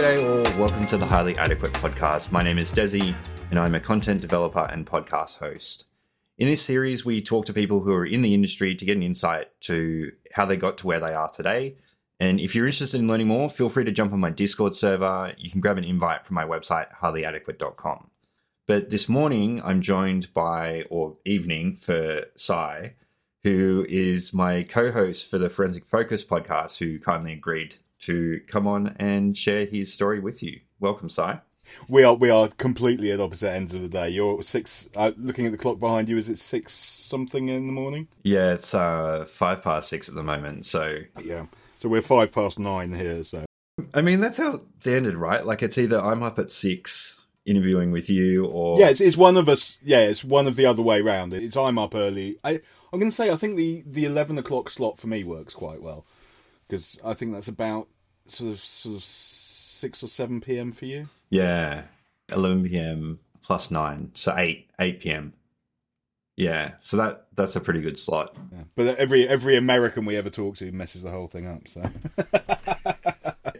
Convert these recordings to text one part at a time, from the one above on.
G'day all, welcome to the Highly Adequate Podcast. My name is Desi, and I'm a content developer and podcast host. In this series, we talk to people who are in the industry to get an insight to how they got to where they are today. And if you're interested in learning more, feel free to jump on my Discord server. You can grab an invite from my website, highlyadequate.com. But this morning, I'm joined by, or evening for Si, who is my co host for the Forensic Focus podcast, who kindly agreed to come on and share his story with you. Welcome, Si. We are we are completely at opposite ends of the day. You're six. Uh, looking at the clock behind you, is it six something in the morning? Yeah, it's uh, five past six at the moment. So Yeah. So we're five past nine here. So I mean, that's how standard, right? Like it's either I'm up at six interviewing with you, or yeah, it's, it's one of us. Yeah, it's one of the other way round. It's I'm up early. I I'm going to say I think the the eleven o'clock slot for me works quite well because I think that's about sort of sort of six or seven p.m. for you. yeah, eleven p.m. plus nine, so eight eight p.m. Yeah, so that that's a pretty good slot. Yeah. But every every American we ever talk to messes the whole thing up. So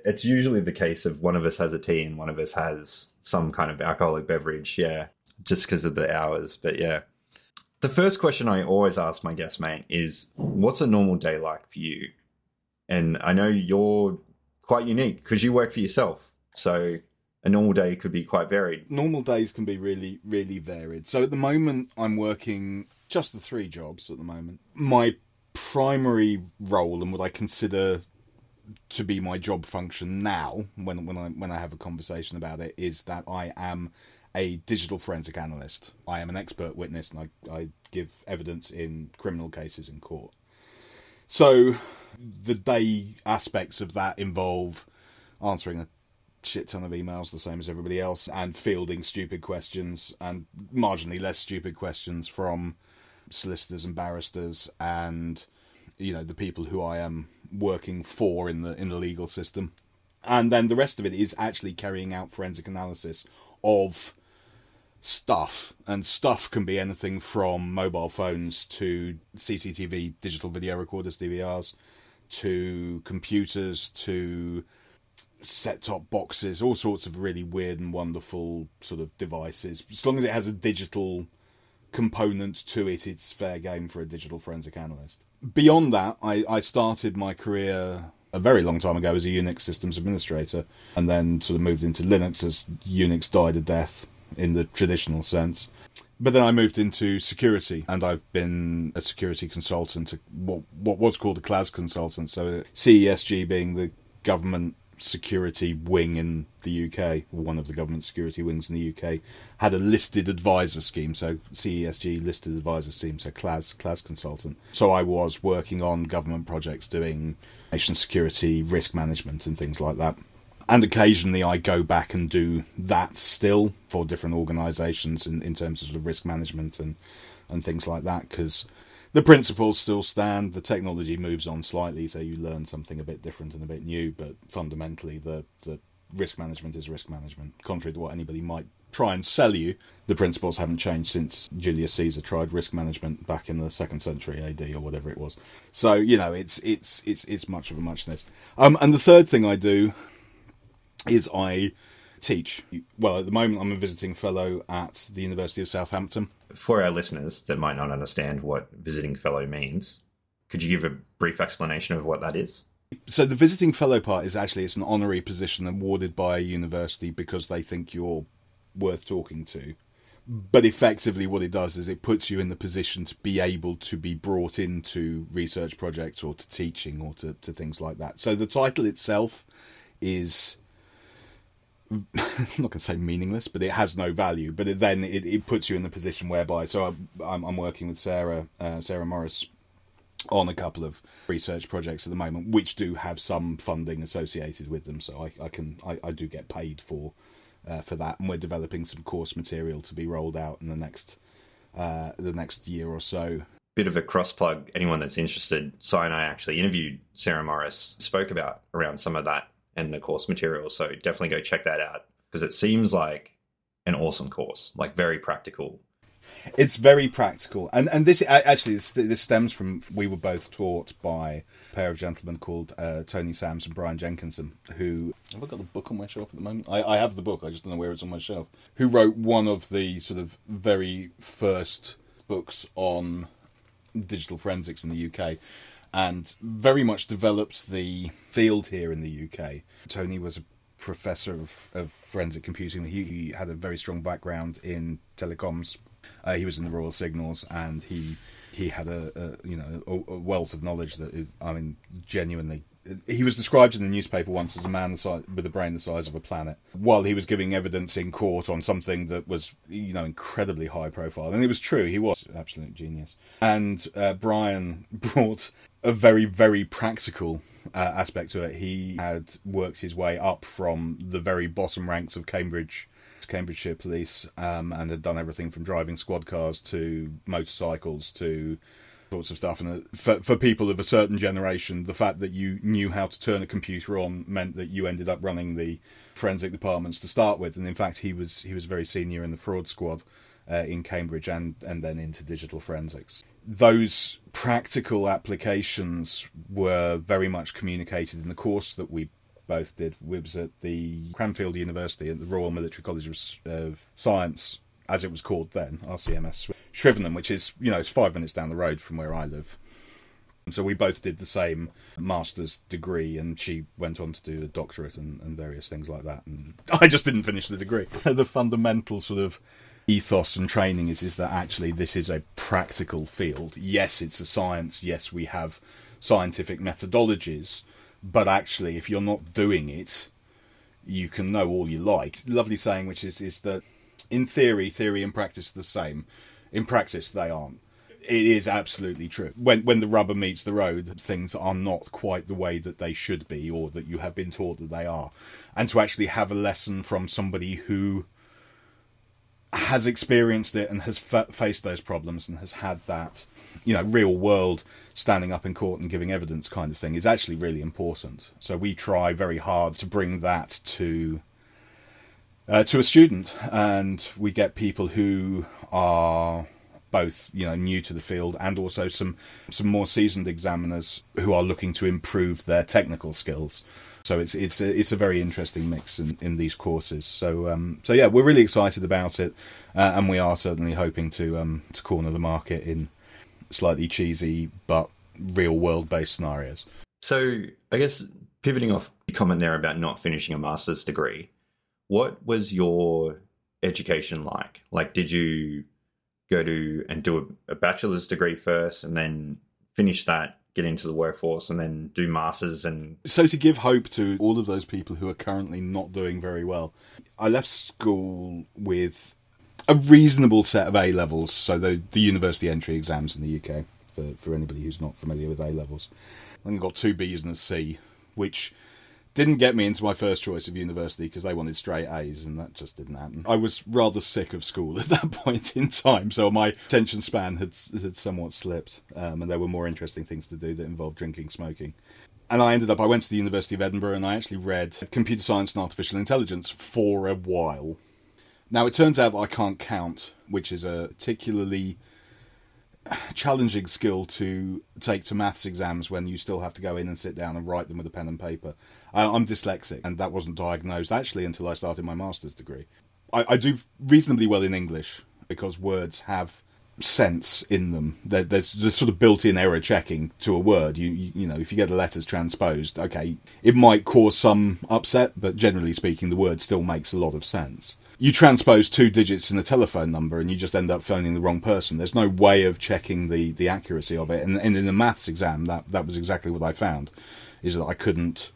It's usually the case of one of us has a tea and one of us has some kind of alcoholic beverage. Yeah, just because of the hours. But yeah, the first question I always ask my guest mate is, "What's a normal day like for you?" And I know you're quite unique because you work for yourself, so a normal day could be quite varied. normal days can be really really varied. So at the moment I'm working just the three jobs at the moment. My primary role and what I consider to be my job function now when when I when I have a conversation about it is that I am a digital forensic analyst. I am an expert witness and I, I give evidence in criminal cases in court. So the day aspects of that involve answering a shit ton of emails, the same as everybody else, and fielding stupid questions and marginally less stupid questions from solicitors and barristers and you know the people who I am working for in the in the legal system. And then the rest of it is actually carrying out forensic analysis of stuff and stuff can be anything from mobile phones to CCTV digital video recorders DVRs to computers to set top boxes, all sorts of really weird and wonderful sort of devices. As long as it has a digital component to it, it's fair game for a digital forensic analyst. Beyond that, I, I started my career a very long time ago as a Unix systems administrator and then sort of moved into Linux as Unix died a death in the traditional sense. But then I moved into security, and I've been a security consultant, what what was called a CLAS consultant. So CESG being the government security wing in the UK, one of the government security wings in the UK, had a listed advisor scheme. So CESG listed advisor scheme, so CLAS CLAS consultant. So I was working on government projects doing nation security, risk management, and things like that and occasionally I go back and do that still for different organisations in, in terms of, sort of risk management and and things like that because the principles still stand. The technology moves on slightly, so you learn something a bit different and a bit new. But fundamentally, the the risk management is risk management. Contrary to what anybody might try and sell you, the principles haven't changed since Julius Caesar tried risk management back in the second century AD or whatever it was. So you know, it's it's it's it's much of a muchness. Um, and the third thing I do is I teach. Well, at the moment, I'm a visiting fellow at the University of Southampton. For our listeners that might not understand what visiting fellow means, could you give a brief explanation of what that is? So the visiting fellow part is actually it's an honorary position awarded by a university because they think you're worth talking to. But effectively, what it does is it puts you in the position to be able to be brought into research projects or to teaching or to, to things like that. So the title itself is I'm not going to say meaningless, but it has no value. But it, then it, it puts you in the position whereby. So I'm, I'm working with Sarah uh, Sarah Morris on a couple of research projects at the moment, which do have some funding associated with them. So I, I can I, I do get paid for uh, for that, and we're developing some course material to be rolled out in the next uh, the next year or so. Bit of a cross plug. Anyone that's interested, Si and I actually interviewed Sarah Morris, spoke about around some of that and the course material. So definitely go check that out because it seems like an awesome course, like very practical. It's very practical, and and this actually this, this stems from we were both taught by a pair of gentlemen called uh, Tony Sammes and Brian Jenkinson, who have I got the book on my shelf at the moment? I, I have the book, I just don't know where it's on my shelf. Who wrote one of the sort of very first books on digital forensics in the UK, and very much develops the field here in the UK. Tony was a professor of, of forensic computing. He, he, had a very strong background in telecoms. Uh, he was in the Royal Signals, and he he had a, a you know a, a, wealth of knowledge that is, I mean, genuinely. He was described in the newspaper once as a man with a brain the size of a planet, while he was giving evidence in court on something that was, you know, incredibly high profile. And it was true; he was an absolute genius. And uh, Brian brought a very, very practical uh, aspect to it. He had worked his way up from the very bottom ranks of Cambridge, Cambridgeshire Police, um, and had done everything from driving squad cars to motorcycles to sorts of stuff. And uh, for, for people of a certain generation, the fact that you knew how to turn a computer on meant that you ended up running the forensic departments to start with. And in fact, he was he was very senior in the fraud squad uh, in Cambridge and and then into digital forensics those practical applications were very much communicated in the course that we both did. We was at the Cranfield University at the Royal Military College of Science, as it was called then, RCMS Shrivenham, which is you know it's five minutes down the road from where I live. So we both did the same master's degree, and she went on to do a doctorate and, and various things like that. And I just didn't finish the degree. the fundamental sort of ethos and training is is that actually this is a practical field. Yes, it's a science. Yes, we have scientific methodologies, but actually, if you're not doing it, you can know all you like. Lovely saying, which is is that in theory, theory and practice are the same. In practice, they aren't. It is absolutely true. When when the rubber meets the road, things are not quite the way that they should be, or that you have been taught that they are. And to actually have a lesson from somebody who has experienced it and has fa- faced those problems and has had that, you know, real world standing up in court and giving evidence kind of thing is actually really important. So we try very hard to bring that to uh, to a student, and we get people who are both you know new to the field and also some some more seasoned examiners who are looking to improve their technical skills. So it's it's a, it's a very interesting mix in, in these courses. So um, so yeah, we're really excited about it, uh, and we are certainly hoping to um, to corner the market in slightly cheesy but real world based scenarios. So I guess pivoting off your comment there about not finishing a master's degree, what was your education like? Like, did you go to and do a, a bachelor's degree first, and then finish that get into the workforce and then do masters and so to give hope to all of those people who are currently not doing very well i left school with a reasonable set of a levels so the, the university entry exams in the uk for, for anybody who's not familiar with a levels. I got two b's and a c which didn't get me into my first choice of university because they wanted straight A's, and that just didn't happen. I was rather sick of school at that point in time, so my attention span had had somewhat slipped, um, and there were more interesting things to do that involved drinking, smoking. And I ended up, I went to the University of Edinburgh and I actually read computer science and artificial intelligence for a while. Now, it turns out that I can't count, which is a particularly challenging skill to take to maths exams when you still have to go in and sit down and write them with a pen and paper. I'm dyslexic, and that wasn't diagnosed actually until I started my master's degree. I, I do reasonably well in English because words have sense in them. There, there's there's sort of built-in error checking to a word. You, you, you know, if you get the letters transposed, okay, it might cause some upset, but generally speaking, the word still makes a lot of sense you transpose two digits in a telephone number and you just end up phoning the wrong person. There's no way of checking the, the accuracy of it. And, and in the maths exam, that, that was exactly what I found, is that I couldn't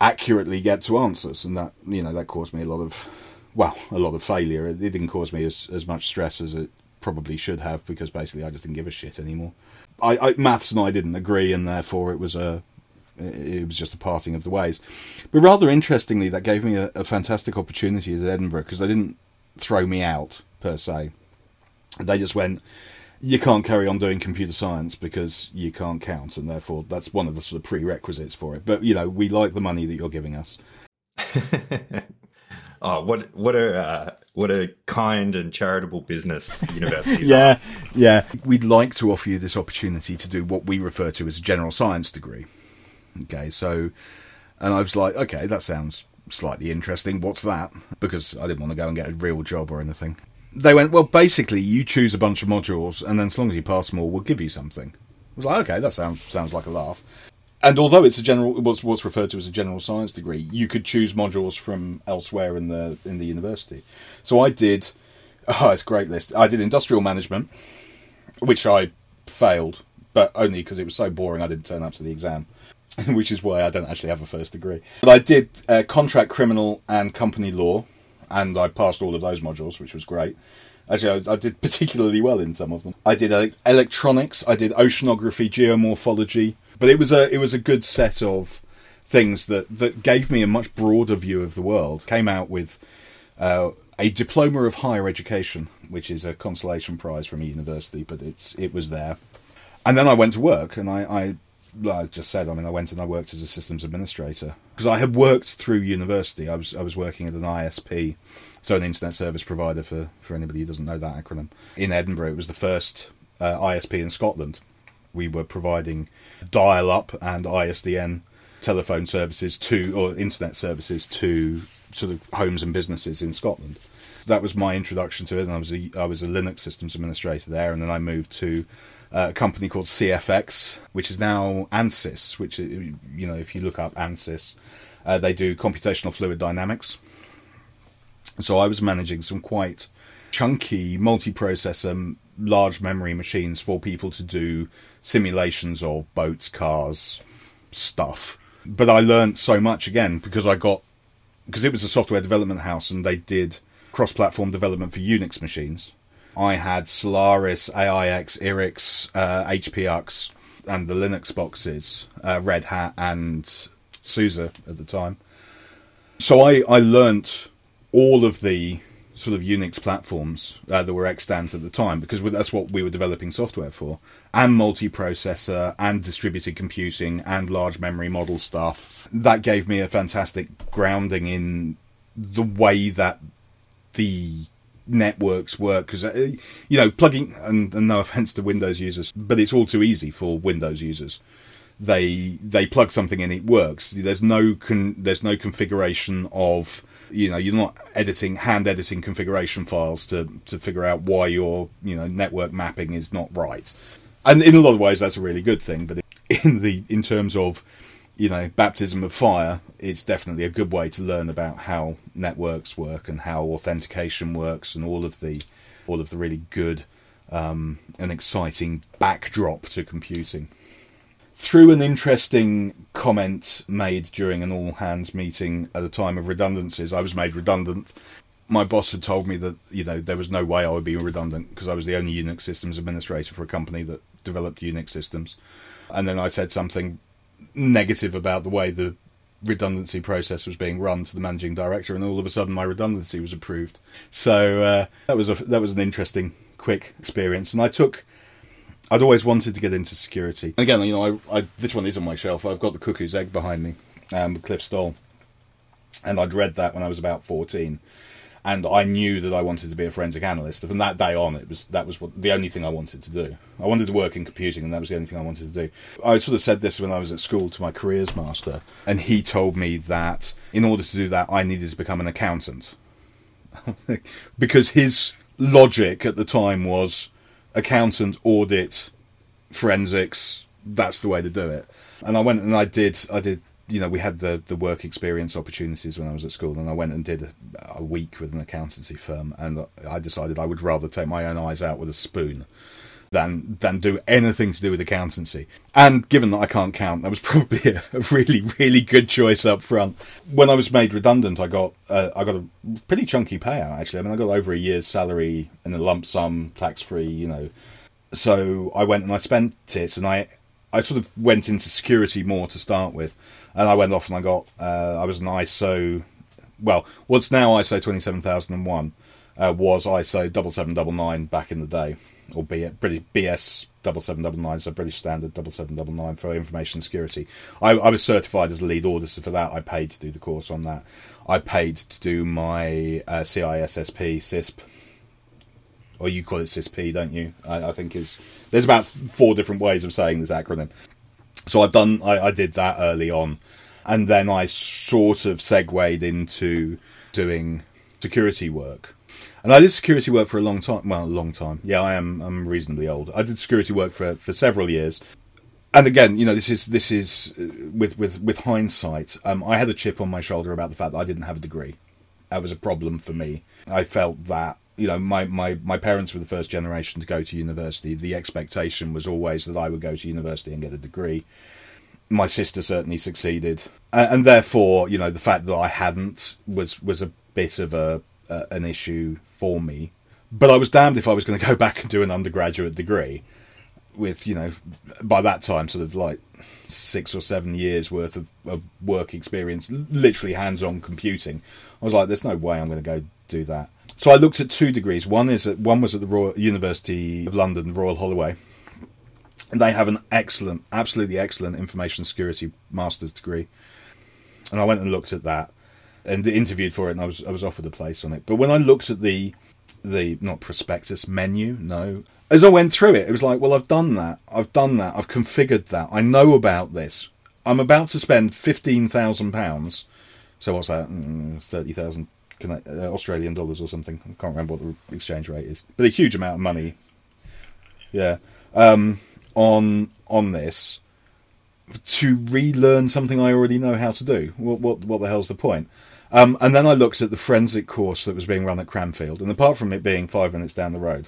accurately get to answers. And that, you know, that caused me a lot of, well, a lot of failure. It, it didn't cause me as, as much stress as it probably should have because basically I just didn't give a shit anymore. I, I maths and I didn't agree, and therefore it was a it was just a parting of the ways. But rather interestingly, that gave me a, a fantastic opportunity at Edinburgh because they didn't throw me out per se. They just went, you can't carry on doing computer science because you can't count, and therefore that's one of the sort of prerequisites for it. But you know, we like the money that you're giving us. Oh, what what a uh, what a kind and charitable business university. yeah, yeah. We'd like to offer you this opportunity to do what we refer to as a general science degree. Okay, so, and I was like, okay, that sounds slightly interesting. What's that? Because I didn't want to go and get a real job or anything. They went, well, basically, you choose a bunch of modules, and then as long as you pass them all, we'll give you something. I was like, okay, that sounds sounds like a laugh. And although it's a general, what's what's referred to as a general science degree, you could choose modules from elsewhere in the in the university. So I did. Oh, it's a great list. I did industrial management, which I failed, but only because it was so boring I didn't turn up to the exam, which is why I don't actually have a first degree. But I did uh, contract criminal and company law, and I passed all of those modules, which was great. Actually, I, I did particularly well in some of them. I did electronics, I did oceanography, geomorphology, but it was a it was a good set of things that that gave me a much broader view of the world. Came out with uh, a diploma of higher education, which is a consolation prize from a university, but it's it was there. And then I went to work, and I, I like I just said, I mean, I went and I worked as a systems administrator because I had worked through university. I was I was working at an ISP, so an internet service provider for for anybody who doesn't know that acronym in Edinburgh. It was the first uh, ISP in Scotland. We were providing dial-up and ISDN telephone services to or internet services to sort of homes and businesses in Scotland. That was my introduction to it, and I was a I was a Linux systems administrator there, and then I moved to a company called CFX, which is now ANSYS. Which uh, you know, if you look up ANSYS, uh, they do computational fluid dynamics. So I was managing some quite chunky multi-processor large memory machines for people to do simulations of boats, cars, stuff. But I learned so much again because I got because it was a software development house and they did cross-platform development for Unix machines. I had Solaris, AIX, IRIX, uh, HPUX, and the Linux boxes, uh, Red Hat and SUSE at the time. So I, I learnt all of the sort of Unix platforms uh, that were extant at the time because that's what we were developing software for, and multiprocessor, and distributed computing, and large memory model stuff. That gave me a fantastic grounding in the way that the networks work because uh, you know plugging and, and no offense to Windows users, but it's all too easy for Windows users they they plug something in, it works. There's no con, there's no configuration of you know you're not editing hand editing configuration files to to figure out why your you know network mapping is not right. And in a lot of ways, that's a really good thing. But in the in terms of you know baptism of fire, it's definitely a good way to learn about how networks work and how authentication works and all of the all of the really good um, and exciting backdrop to computing through an interesting comment made during an all hands meeting at the time of redundancies, I was made redundant. My boss had told me that you know there was no way I would be redundant because I was the only Unix systems administrator for a company that developed Unix systems. And then I said something negative about the way the redundancy process was being run to the managing director, and all of a sudden my redundancy was approved. So uh, that was a that was an interesting, quick experience, and I took I'd always wanted to get into security. Again, you know, I, I, this one is on my shelf. I've got the Cuckoo's Egg behind me, um, Cliff Stoll, and I'd read that when I was about fourteen, and I knew that I wanted to be a forensic analyst. From that day on, it was that was what, the only thing I wanted to do. I wanted to work in computing, and that was the only thing I wanted to do. I sort of said this when I was at school to my careers master, and he told me that in order to do that, I needed to become an accountant, because his logic at the time was accountant, audit, forensics. That's the way to do it. And I went and I did. I did. You know, we had the the work experience opportunities when I was at school, and I went and did a, a week with an accountancy firm, and I decided I would rather take my own eyes out with a spoon than than do anything to do with accountancy. And given that I can't count, that was probably a, really really good choice up front. When I was made redundant, I got uh, I got a pretty chunky payout actually. I mean, I got over a year's salary in a lump sum, tax free. You know, so I went and I spent it, and I I sort of went into security more to start with, and I went off and I got uh, I was an ISO, well, what's now ISO twenty seven thousand and one, uh, was ISO double seven double nine back in the day, or BS double seven double nine, so British Standard double seven double nine for information security. I, I was certified as a lead auditor for that. I paid to do the course on that. I paid to do my uh, CISSP CISP, or you call it CISP, don't you? I, I think is there's about four different ways of saying this acronym. So I've done I, I did that early on, and then I sort of segued into doing security work. And I did security work for a long time. Well, a long time. Yeah, I am. I'm reasonably old. I did security work for for several years. And again, you know, this is this is uh, with with with hindsight. Um, I had a chip on my shoulder about the fact that I didn't have a degree. That was a problem for me. I felt that you know my, my, my parents were the first generation to go to university. The expectation was always that I would go to university and get a degree. My sister certainly succeeded, and, therefore, you know, the fact that I hadn't was was a bit of a an issue for me. But I was damned if I was going to go back and do an undergraduate degree with, you know, by that time, sort of like six or seven years worth of, of work experience, literally hands on computing. I was like, there's no way I'm going to go do that. So I looked at two degrees. One is at, one was at the Royal University of London, Royal Holloway. And they have an excellent, absolutely excellent information security master's degree. And I went and looked at that and interviewed for it, and I was I was offered a place on it. But when I looked at the the not prospectus menu, no. As I went through it, it was like, well, I've done that, I've done that, I've configured that, I know about this. I'm about to spend fifteen thousand pounds. So what's that? Mm, thirty thousand Australian dollars or something. I can't remember what the exchange rate is, but a huge amount of money. Yeah, um, on on this to relearn something I already know how to do. What what what the hell's the point? Um, and then I looked at the forensic course that was being run at Cranfield, and apart from it being five minutes down the road,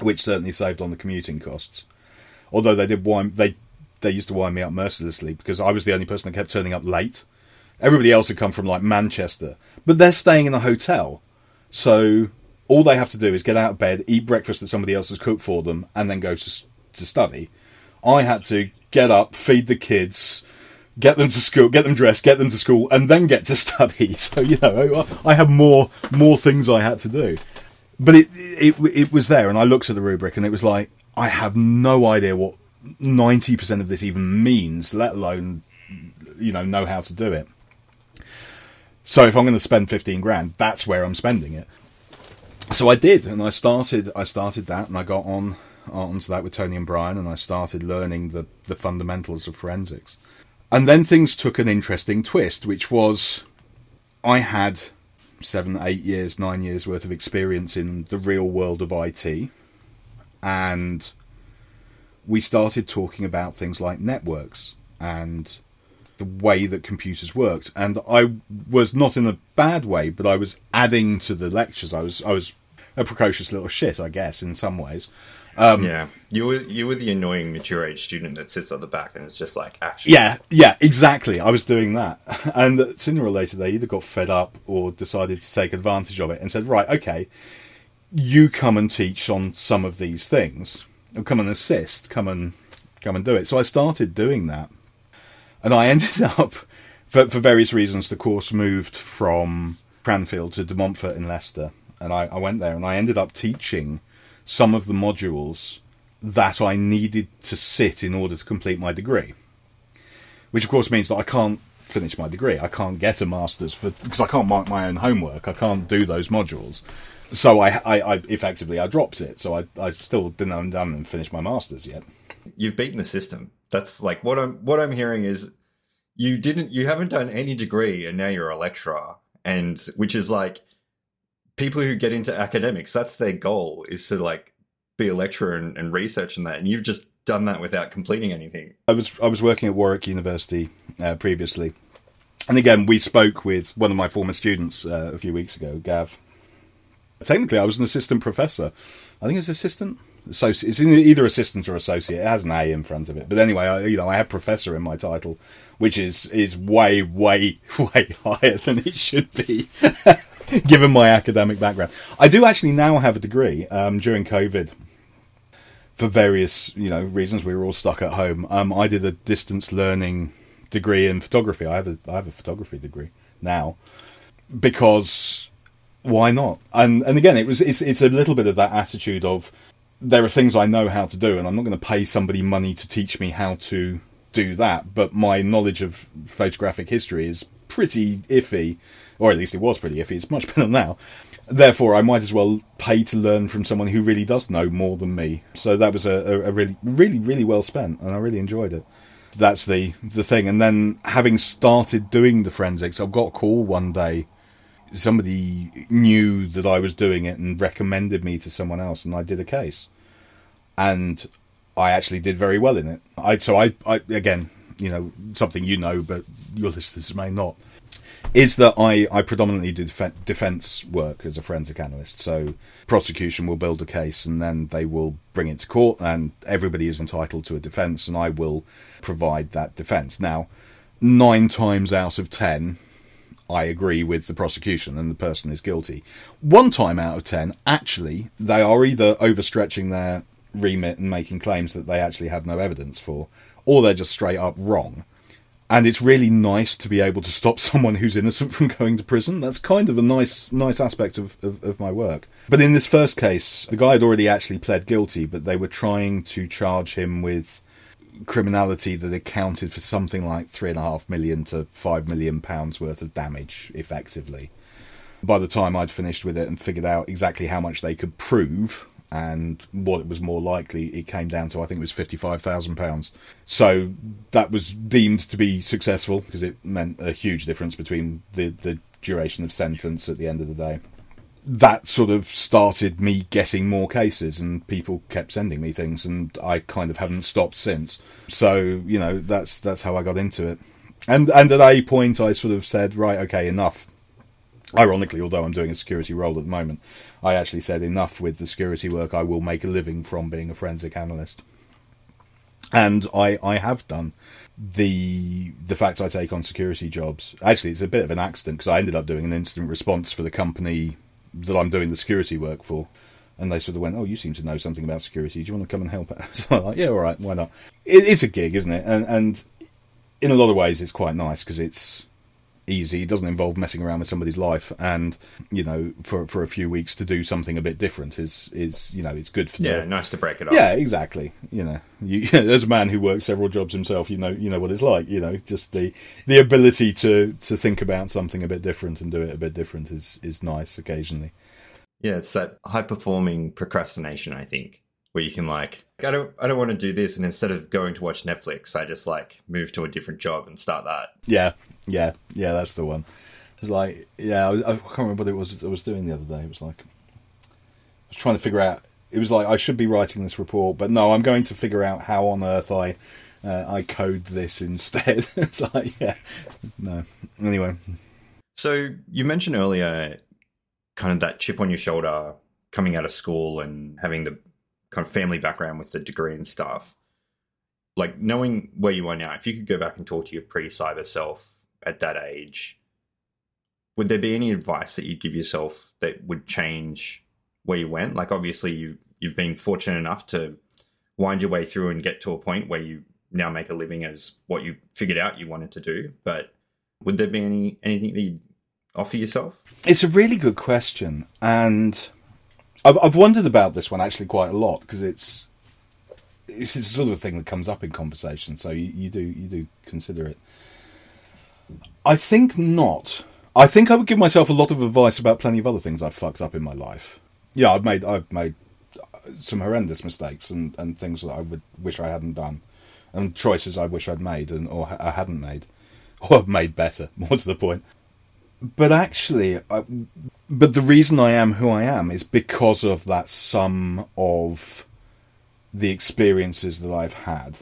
which certainly saved on the commuting costs, although they did wind they they used to wind me up mercilessly because I was the only person that kept turning up late. Everybody else had come from like Manchester, but they're staying in a hotel, so all they have to do is get out of bed, eat breakfast that somebody else has cooked for them, and then go to to study. I had to get up, feed the kids, get them to school, get them dressed, get them to school, and then get to study. So you know, I had more more things I had to do. But it it it was there, and I looked at the rubric, and it was like I have no idea what ninety percent of this even means, let alone you know know how to do it. So if I'm going to spend fifteen grand, that's where I'm spending it. So I did, and I started I started that, and I got on uh, onto that with Tony and Brian, and I started learning the the fundamentals of forensics. And then things took an interesting twist, which was I had seven, eight years, nine years worth of experience in the real world of IT. And we started talking about things like networks and the way that computers worked. And I was not in a bad way, but I was adding to the lectures. I was I was a precocious little shit, I guess, in some ways. Um, yeah, you were you were the annoying mature age student that sits at the back and it's just like action. Yeah, yeah, exactly. I was doing that, and sooner or later they either got fed up or decided to take advantage of it and said, "Right, okay, you come and teach on some of these things, or come and assist, come and come and do it." So I started doing that, and I ended up, for for various reasons, the course moved from Cranfield to De Montfort in Leicester, and I, I went there and I ended up teaching some of the modules that I needed to sit in order to complete my degree. Which, of course, means that I can't finish my degree. I can't get a master's for because I can't mark my own homework. I can't do those modules. So I, I, I effectively I dropped it. So I, I still didn't done and finish my masters yet. You've beaten the system. That's like what I'm what I'm hearing is you didn't you haven't done any degree and now you're a lecturer and which is like people who get into academics, that's their goal is to like be a lecturer and, and research and that. And you've just done that without completing anything. I was I was working at Warwick University uh, previously, and again we spoke with one of my former students uh, a few weeks ago, Gav. Technically, I was an assistant professor. I think it's assistant. Associate. It's either assistant or associate. It has an A in front of it. But anyway, I, you know, I have professor in my title, which is is way, way, way higher than it should be. given my academic background. I do actually now have a degree um, during COVID. For various, you know, reasons, we were all stuck at home. Um, I did a distance learning degree in photography. I have a I have a photography degree now because why not? And and again, it was it's it's a little bit of that attitude of there are things I know how to do, and I'm not going to pay somebody money to teach me how to do that. But my knowledge of photographic history is pretty iffy, or at least it was pretty iffy. It's much better now. Therefore, I might as well pay to learn from someone who really does know more than me. So that was a, a, a really, really, really well spent, and I really enjoyed it. That's the the thing. And then having started doing the forensics, I got a call one day somebody knew that I was doing it and recommended me to someone else, and I did a case, and I actually did very well in it. I so I, I again, you know, something you know, but your listeners may not, is that I I predominantly do def- defense work as a forensic analyst. So prosecution will build a case, and then they will bring it to court, and everybody is entitled to a defense, and I will provide that defense. Now, nine times out of ten I agree with the prosecution and the person is guilty. One time out of ten, actually, they are either overstretching their remit and making claims that they actually have no evidence for, or they're just straight up wrong. And it's really nice to be able to stop someone who's innocent from going to prison. That's kind of a nice, nice aspect of, of, of my work. But in this first case, the guy had already actually pled guilty, but they were trying to charge him with criminality that accounted for something like three and a half million to five million pounds worth of damage, effectively. By the time I'd finished with it and figured out exactly how much they could prove and what it was more likely, it came down to I think it was fifty-five thousand pounds. So that was deemed to be successful because it meant a huge difference between the the duration of sentence at the end of the day that sort of started me getting more cases and people kept sending me things and I kind of haven't stopped since. So, you know, that's that's how I got into it. And and at a point I sort of said, right, okay, enough. Ironically, although I'm doing a security role at the moment, I actually said enough with the security work. I will make a living from being a forensic analyst. And I I have done the the fact I take on security jobs. Actually, it's a bit of an accident because I ended up doing an incident response for the company that I'm doing the security work for. And they sort of went, "Oh, you seem to know something about security. Do you want to come and help out?" So I'm like, "Yeah, all right, why not?" It, it's a gig, isn't it? And, and in a lot of ways, it's quite nice because it's easy. It doesn't involve messing around with somebody's life, and you know, for for a few weeks to do something a bit different is is you know, it's good for yeah, the, nice to break it up. Yeah, exactly. You know, you, as a man who works several jobs himself, you know, you know what it's like. You know, just the the ability to to think about something a bit different and do it a bit different is is nice occasionally. Yeah, it's that high performing procrastination, I think, where you can like, I don't, I don't want to do this, and instead of going to watch Netflix, I just like move to a different job and start that. Yeah, yeah, yeah. That's the one. It was like, yeah, I, I can't remember what it was I was doing the other day. It was like, I was trying to figure out. It was like I should be writing this report, but no, I'm going to figure out how on earth I uh, I code this instead. it's like, yeah, no. Anyway, so you mentioned earlier kind of that chip on your shoulder coming out of school and having the kind of family background with the degree and stuff. Like knowing where you are now, if you could go back and talk to your pre cyber self at that age, would there be any advice that you'd give yourself that would change where you went? Like obviously you you've been fortunate enough to wind your way through and get to a point where you now make a living as what you figured out you wanted to do. But would there be any anything that you'd offer yourself? It's a really good question, and I've, I've wondered about this one actually quite a lot because it's it's sort of a thing that comes up in conversation. So you, you do you do consider it. I think not. I think I would give myself a lot of advice about plenty of other things I've fucked up in my life. Yeah, I've made I've made uh, some horrendous mistakes and, and things that I would wish I hadn't done, and choices I wish I'd made and or I hadn't made, or I've made better. More to the point but actually, I, but the reason I am who I am is because of that sum of the experiences that I've had,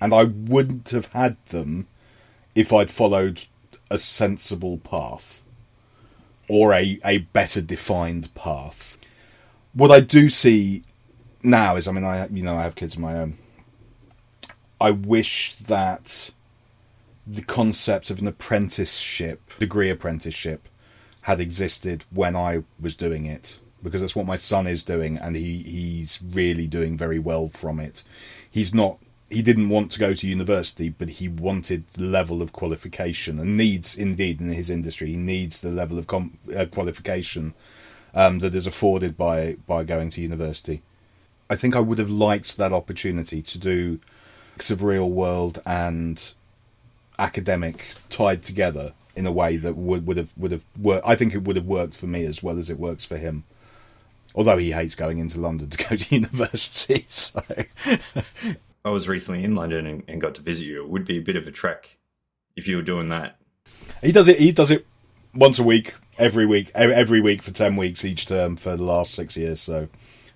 and I wouldn't have had them if I'd followed a sensible path or a a better defined path. What I do see now is, I mean, I you know I have kids of my own. I wish that the concept of an apprenticeship, degree apprenticeship, had existed when I was doing it because that's what my son is doing, and he he's really doing very well from it. He's not. He didn't want to go to university, but he wanted the level of qualification, and needs indeed in his industry. He needs the level of com- uh, qualification um, that is afforded by by going to university I think I would have liked that opportunity to do of real world and academic tied together in a way that would would have would have worked. I think it would have worked for me as well as it works for him. Although he hates going into London to go to university, so I was recently in London and, and got to visit you. It would be a bit of a trek if you were doing that. he does it. He does it once a week, every week, every week for ten weeks each term for the last six years. So,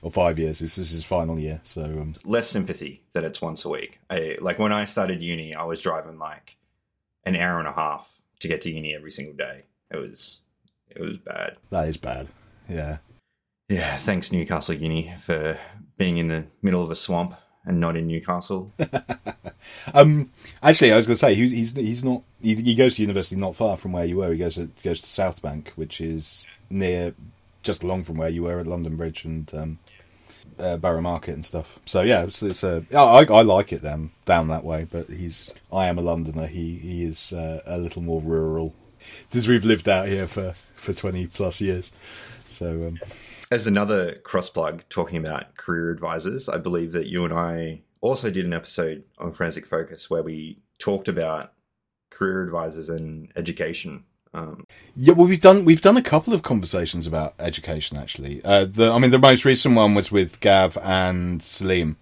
or five years. This is his final year. So, um, Less sympathy that it's once a week. I, like when I started uni, I was driving like an hour and a half to get to uni every single day. It was it was bad. that is bad. Yeah. Yeah, thanks Newcastle Uni for being in the middle of a swamp and not in Newcastle. Um, actually, I was going to say he, he's he's not. He, he goes to university not far from where you were. He goes to, goes to South Bank, which is near, just along from where you were at London Bridge and um, uh, Market and stuff. So yeah, it's, it's a. I, I like it down down that way. But he's. I am a Londoner. He he is uh, a little more rural. Since we've lived out here for for twenty plus years, so um, As another cross plug talking about career advisors, I believe that you and I also did an episode on Forensic Focus where we talked about career advisors and education. Um, Yeah, well, we've done we've done a couple of conversations about education actually. Uh, the I mean, the most recent one was with Gav and Salim,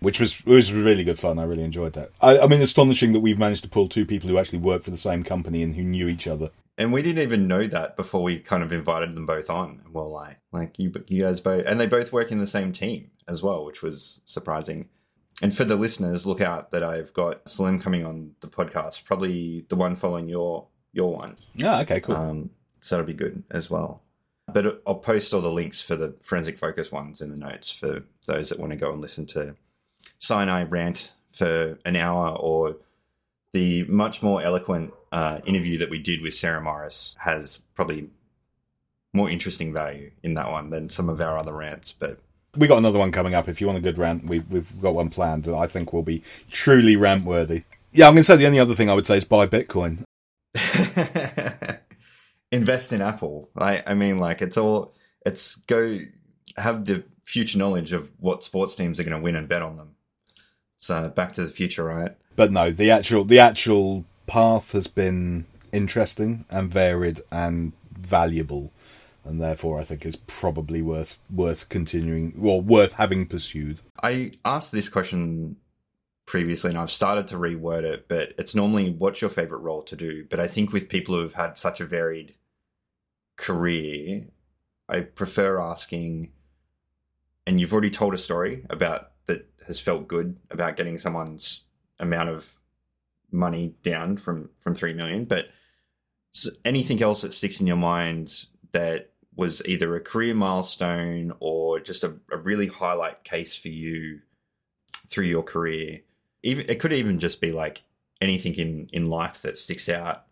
which was was really good fun. I really enjoyed that. I, I mean, astonishing that we've managed to pull two people who actually work for the same company and who knew each other. and we didn't even know that before we kind of invited them both on. Well, like, like you, you guys both, and they both work in the same team as well, which was surprising. And for the listeners, look out that I've got Slim coming on the podcast, probably the one following your your one. Yeah, okay, cool. Um, so that'll be good as well. But I'll post all the links for the forensic focus ones in the notes for those that want to go and listen to Sinai rant for an hour or the much more eloquent uh, interview that we did with Sarah Morris has probably more interesting value in that one than some of our other rants. But we got another one coming up. If you want a good rant, we, we've got one planned that I think will be truly rant worthy. Yeah, I'm going to say the only other thing I would say is buy Bitcoin. invest in Apple. I, I mean, like it's all it's go have the future knowledge of what sports teams are going to win and bet on them. So back to the future, right? but no, the actual the actual path has been interesting and varied and valuable, and therefore I think is probably worth worth continuing or worth having pursued. I asked this question previously and I've started to reword it, but it's normally what's your favorite role to do? But I think with people who've had such a varied career, I prefer asking, and you've already told a story about that has felt good about getting someone's amount of money down from from 3 million, but anything else that sticks in your mind that was either a career milestone or just a, a really highlight case for you through your career. Even it could even just be like anything in in life that sticks out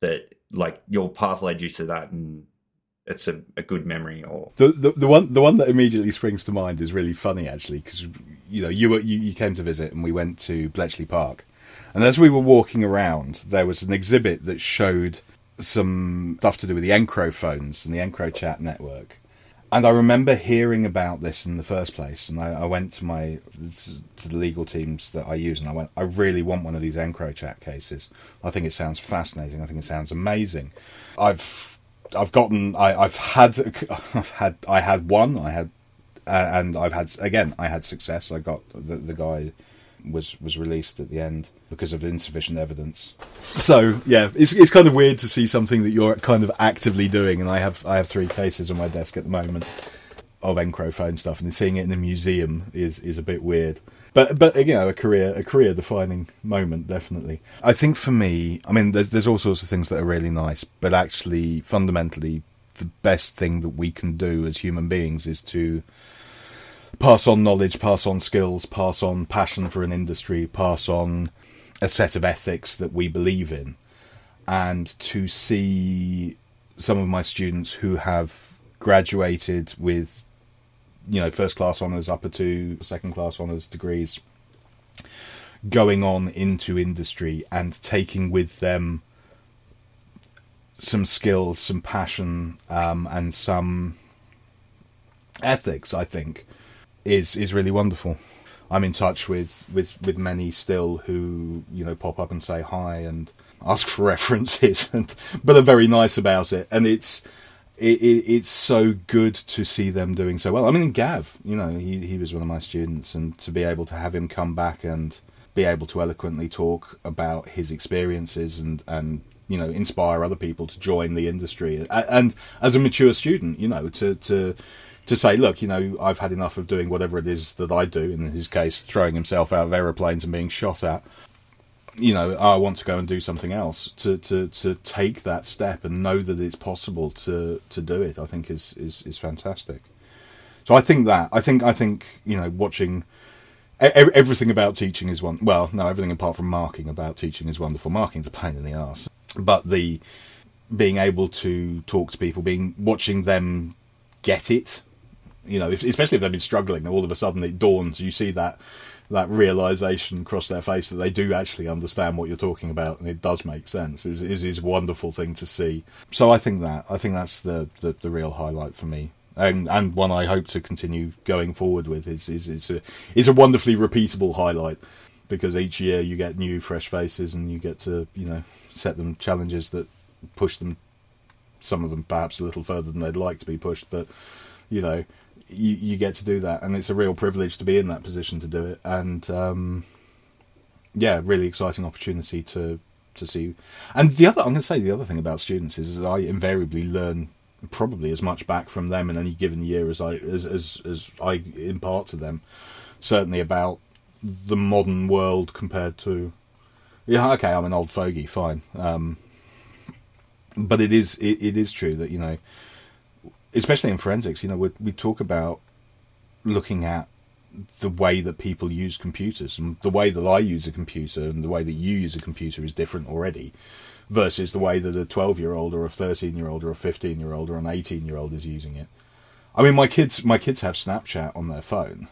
that like your path led you to that and it's a, a good memory or The, the the one the one that immediately springs to mind is really funny actually because you know you were you, you came to visit and we went to Bletchley Park, and as we were walking around, there was an exhibit that showed some stuff to do with the Encro phones and the EncroChat network. And I remember hearing about this in the first place, and I, I went to my to the legal teams that I use, and I went, I really want one of these EncroChat cases. I think it sounds fascinating. I think it sounds amazing. I've I've gotten I, I've had I've had I had one I had uh, and I've had again I had success. I got the the guy was was released at the end because of insufficient evidence. So yeah, it's it's kind of weird to see something that you're kind of actively doing, and I have I have three cases on my desk at the moment of Encro phone stuff, and seeing it in a museum is is a bit weird. But but you know a career a career defining moment definitely. I think for me, I mean there's, there's all sorts of things that are really nice, but actually fundamentally the best thing that we can do as human beings is to pass on knowledge, pass on skills, pass on passion for an industry, pass on a set of ethics that we believe in, and to see some of my students who have graduated with you know first class honors upper to second class honors degrees going on into industry and taking with them some skills some passion um, and some ethics i think is is really wonderful. I'm in touch with, with, with many still who you know pop up and say hi and ask for references, and but are very nice about it. And it's it, it, it's so good to see them doing so well. I mean, Gav, you know, he he was one of my students, and to be able to have him come back and be able to eloquently talk about his experiences and and you know inspire other people to join the industry, and, and as a mature student, you know, to to to say, look, you know, I've had enough of doing whatever it is that I do. In his case, throwing himself out of aeroplanes and being shot at you know, I want to go and do something else. To, to, to take that step and know that it's possible to, to do it, I think is, is, is fantastic. So I think that I think I think you know watching everything about teaching is one. Well, no, everything apart from marking about teaching is wonderful. Marking's a pain in the ass, but the being able to talk to people, being watching them get it, you know, if, especially if they've been struggling, all of a sudden it dawns. You see that that realization across their face that they do actually understand what you're talking about and it does make sense is is, is a wonderful thing to see. So I think that I think that's the, the, the real highlight for me. And and one I hope to continue going forward with is is is a is a wonderfully repeatable highlight because each year you get new fresh faces and you get to, you know, set them challenges that push them some of them perhaps a little further than they'd like to be pushed, but you know, you, you get to do that, and it's a real privilege to be in that position to do it. And um, yeah, really exciting opportunity to to see. And the other, I'm going to say the other thing about students is, is I invariably learn probably as much back from them in any given year as I as as, as I impart to them. Certainly about the modern world compared to yeah okay I'm an old fogey fine um, but it is it, it is true that you know especially in forensics, you know, we, we talk about looking at the way that people use computers and the way that I use a computer and the way that you use a computer is different already versus the way that a 12 year old or a 13 year old or a 15 year old or an 18 year old is using it. I mean, my kids, my kids have Snapchat on their phone,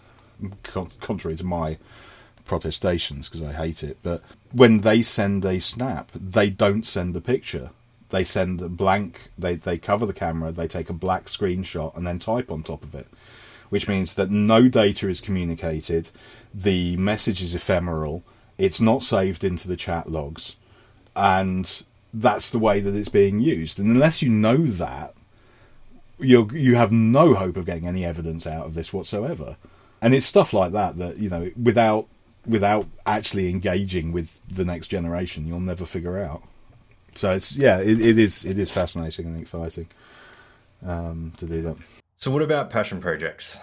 contrary to my protestations because I hate it. But when they send a snap, they don't send a picture they send blank they they cover the camera they take a black screenshot and then type on top of it which means that no data is communicated the message is ephemeral it's not saved into the chat logs and that's the way that it's being used. And unless you know that you you have no hope of getting any evidence out of this whatsoever. And it's stuff like that that you know without without actually engaging with the next generation you'll never figure out so it's yeah, it, it is it is fascinating and exciting um, to do that. So what about passion projects,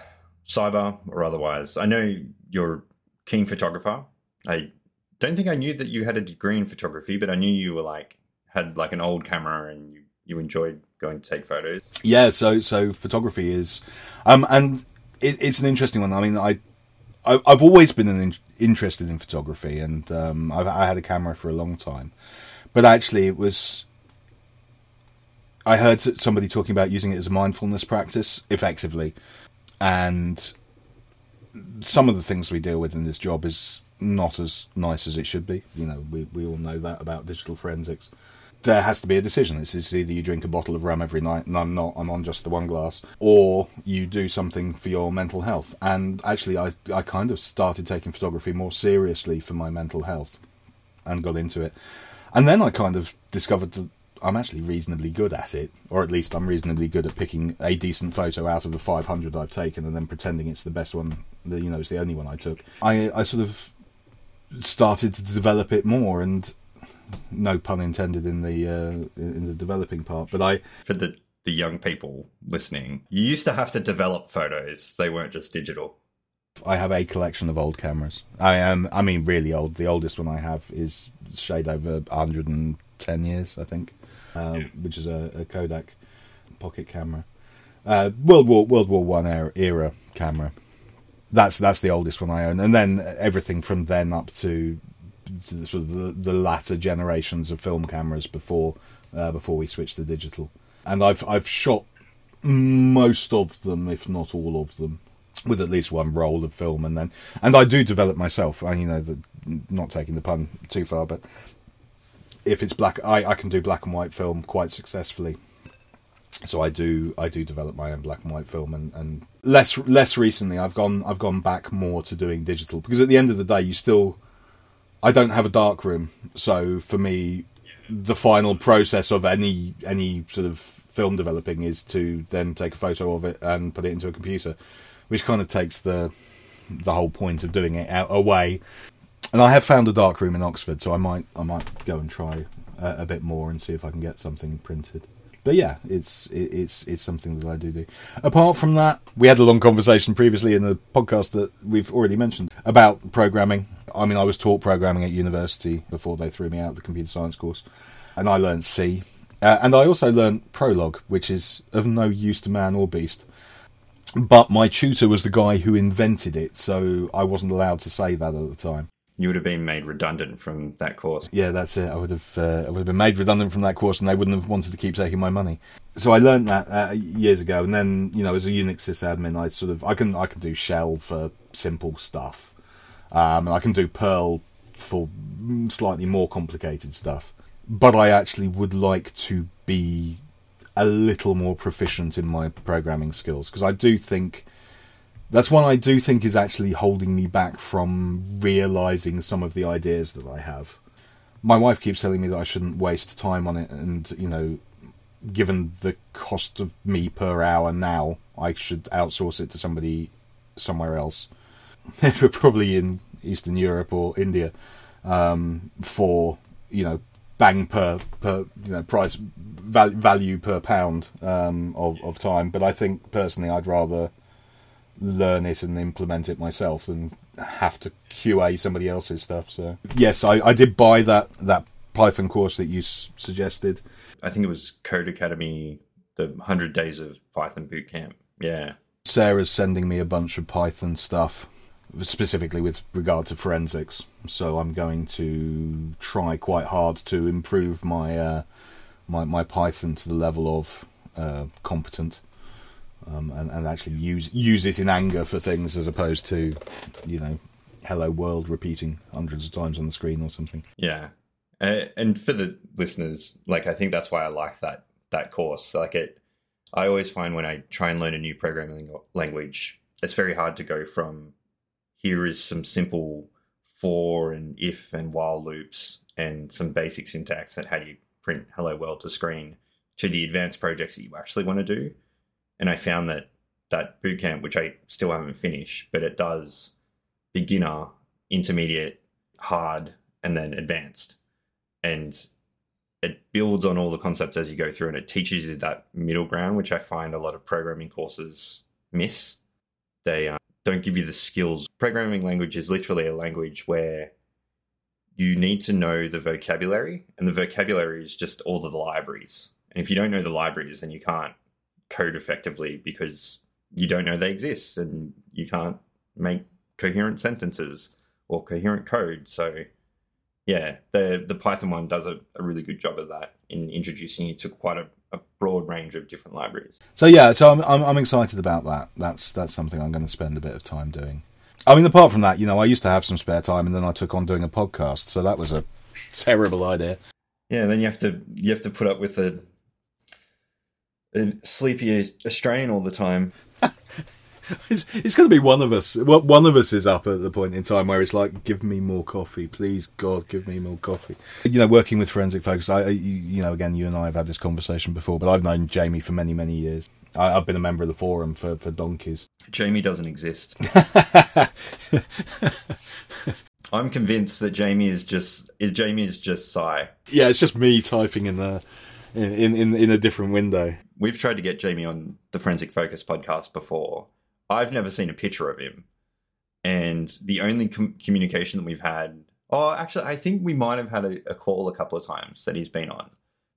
cyber or otherwise? I know you're keen photographer. I don't think I knew that you had a degree in photography, but I knew you were like had like an old camera and you, you enjoyed going to take photos. Yeah, so so photography is, um, and it, it's an interesting one. I mean, I, I have always been in, interested in photography, and um, I've, I had a camera for a long time. But actually, it was. I heard somebody talking about using it as a mindfulness practice effectively, and some of the things we deal with in this job is not as nice as it should be. You know, we we all know that about digital forensics. There has to be a decision. It's either you drink a bottle of rum every night, and I'm not. I'm on just the one glass, or you do something for your mental health. And actually, I I kind of started taking photography more seriously for my mental health, and got into it. And then I kind of discovered that I'm actually reasonably good at it, or at least I'm reasonably good at picking a decent photo out of the 500 I've taken and then pretending it's the best one, that, you know, it's the only one I took. I, I sort of started to develop it more, and no pun intended in the uh, in the developing part, but I for the the young people listening, you used to have to develop photos; they weren't just digital. I have a collection of old cameras. I am, I mean, really old. The oldest one I have is shade over 110 years, I think, uh, yeah. which is a, a, Kodak pocket camera, uh, World War World War One era, era camera. That's that's the oldest one I own, and then everything from then up to, to the, sort of the, the, latter generations of film cameras before uh, before we switched to digital. And I've I've shot most of them, if not all of them, with at least one roll of film, and then and I do develop myself. I you know the, not taking the pun too far, but if it's black, I I can do black and white film quite successfully. So I do I do develop my own black and white film, and, and less less recently I've gone I've gone back more to doing digital because at the end of the day you still I don't have a dark room, so for me the final process of any any sort of film developing is to then take a photo of it and put it into a computer, which kind of takes the the whole point of doing it out away. And I have found a dark room in Oxford, so I might I might go and try a, a bit more and see if I can get something printed. But yeah, it's it, it's it's something that I do do. Apart from that, we had a long conversation previously in the podcast that we've already mentioned about programming. I mean, I was taught programming at university before they threw me out of the computer science course, and I learned C. Uh, and I also learned Prolog, which is of no use to man or beast. But my tutor was the guy who invented it, so I wasn't allowed to say that at the time. You would have been made redundant from that course. Yeah, that's it. I would have uh, I would have been made redundant from that course, and they wouldn't have wanted to keep taking my money. So I learned that uh, years ago, and then you know, as a Unix sysadmin, I sort of I can I can do shell for simple stuff, um, and I can do Perl for slightly more complicated stuff. But I actually would like to be a little more proficient in my programming skills because I do think that's one I do think is actually holding me back from realizing some of the ideas that I have. My wife keeps telling me that I shouldn't waste time on it, and you know, given the cost of me per hour now, I should outsource it to somebody somewhere else, We're probably in Eastern Europe or India, um, for you know bang per per you know price val, value per pound um, of of time. But I think personally, I'd rather learn it and implement it myself than have to QA somebody else's stuff. So yes, I, I did buy that that Python course that you s- suggested. I think it was Code Academy, the 100 Days of Python Bootcamp. Yeah. Sarah's sending me a bunch of Python stuff, specifically with regard to forensics. So I'm going to try quite hard to improve my uh, my, my Python to the level of uh, competent um, and, and actually use use it in anger for things as opposed to, you know, "Hello World" repeating hundreds of times on the screen or something. Yeah, uh, and for the listeners, like I think that's why I like that that course. Like it, I always find when I try and learn a new programming language, it's very hard to go from here is some simple for and if and while loops and some basic syntax and how do you print hello world to screen to the advanced projects that you actually want to do and I found that that bootcamp, which I still haven't finished, but it does beginner, intermediate, hard, and then advanced, and it builds on all the concepts as you go through, and it teaches you that middle ground, which I find a lot of programming courses miss. They uh, don't give you the skills. Programming language is literally a language where you need to know the vocabulary, and the vocabulary is just all of the libraries. And if you don't know the libraries, then you can't code effectively because you don't know they exist and you can't make coherent sentences or coherent code. So yeah, the the Python one does a, a really good job of that in introducing you to quite a, a, broad range of different libraries. So yeah, so I'm, I'm I'm excited about that. That's that's something I'm going to spend a bit of time doing. I mean, apart from that, you know, I used to have some spare time, and then I took on doing a podcast, so that was a terrible idea. Yeah, then you have to you have to put up with the a sleepy Australian all the time. it's, it's going to be one of us. One of us is up at the point in time where it's like, give me more coffee, please, God, give me more coffee. You know, working with forensic folks, I, you know, again, you and I have had this conversation before, but I've known Jamie for many, many years. I, have been a member of the forum for, for donkeys. Jamie doesn't exist. I'm convinced that Jamie is just is Jamie is just Si. Yeah, it's just me typing in the in in in a different window we've tried to get Jamie on the Forensic Focus podcast before. I've never seen a picture of him. And the only com- communication that we've had, oh, actually, I think we might have had a, a call a couple of times that he's been on.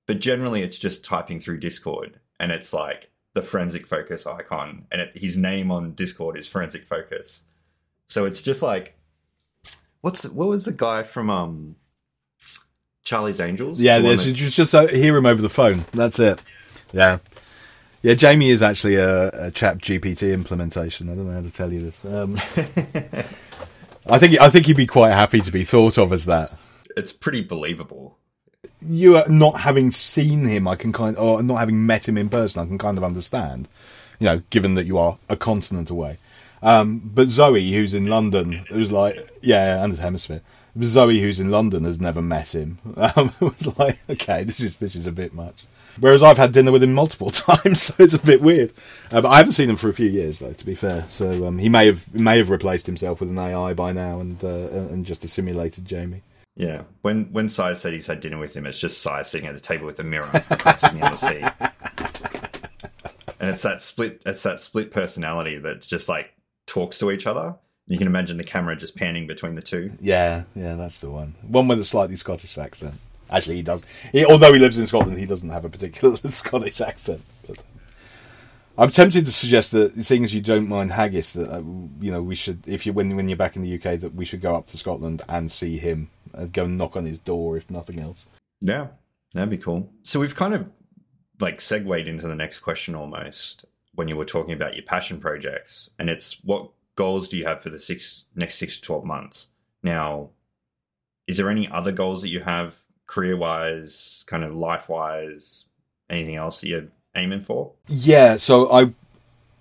But generally, it's just typing through Discord and it's like the Forensic Focus icon. And it, his name on Discord is Forensic Focus. So it's just like, what's what was the guy from um Charlie's Angels? Yeah, there's that... just, just uh, hear him over the phone. That's it. Yeah. Yeah, Jamie is actually a, a Chat GPT implementation. I don't know how to tell you this. Um, I think I think he'd be quite happy to be thought of as that. It's pretty believable. you are not having seen him, I can kind of, or not having met him in person, I can kind of understand. You know, given that you are a continent away. Um, but Zoe, who's in London, it was like, yeah, and his hemisphere. Zoe, who's in London, has never met him. Um, it was like, okay, this is this is a bit much. Whereas I've had dinner with him multiple times, so it's a bit weird. Uh, but I haven't seen him for a few years, though. To be fair, so um, he may have may have replaced himself with an AI by now and uh, and just a simulated Jamie. Yeah, when when Si said he's had dinner with him, it's just Si sitting at a table with a mirror on the seat, and it's that split. It's that split personality that just like talks to each other. You can imagine the camera just panning between the two. Yeah, yeah, that's the one. One with a slightly Scottish accent. Actually, he does. He, although he lives in Scotland, he doesn't have a particular Scottish accent. But I'm tempted to suggest that, seeing as you don't mind haggis, that uh, you know we should, if you when when you're back in the UK, that we should go up to Scotland and see him, and go knock on his door, if nothing else. Yeah, that'd be cool. So we've kind of like segued into the next question almost when you were talking about your passion projects, and it's what goals do you have for the six next six to twelve months? Now, is there any other goals that you have career wise, kind of life wise, anything else that you're aiming for? Yeah, so I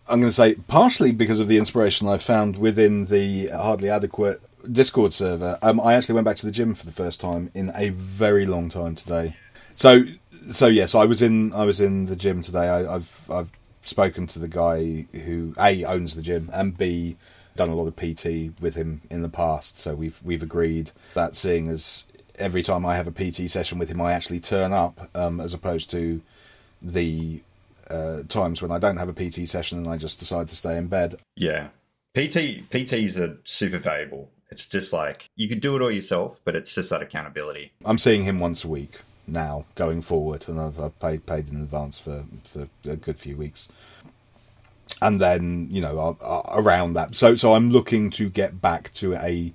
I'm going to say partially because of the inspiration I found within the hardly adequate Discord server. Um, I actually went back to the gym for the first time in a very long time today. So so yes, I was in I was in the gym today. I, I've I've spoken to the guy who a owns the gym and b done a lot of PT with him in the past. So we've we've agreed that seeing as every time I have a PT session with him, I actually turn up, um, as opposed to the uh, times when I don't have a PT session and I just decide to stay in bed. Yeah, PT PTs are super valuable. It's just like you could do it all yourself, but it's just that accountability. I'm seeing him once a week now going forward, and I've, I've paid paid in advance for for a good few weeks. And then you know around that, so so I'm looking to get back to a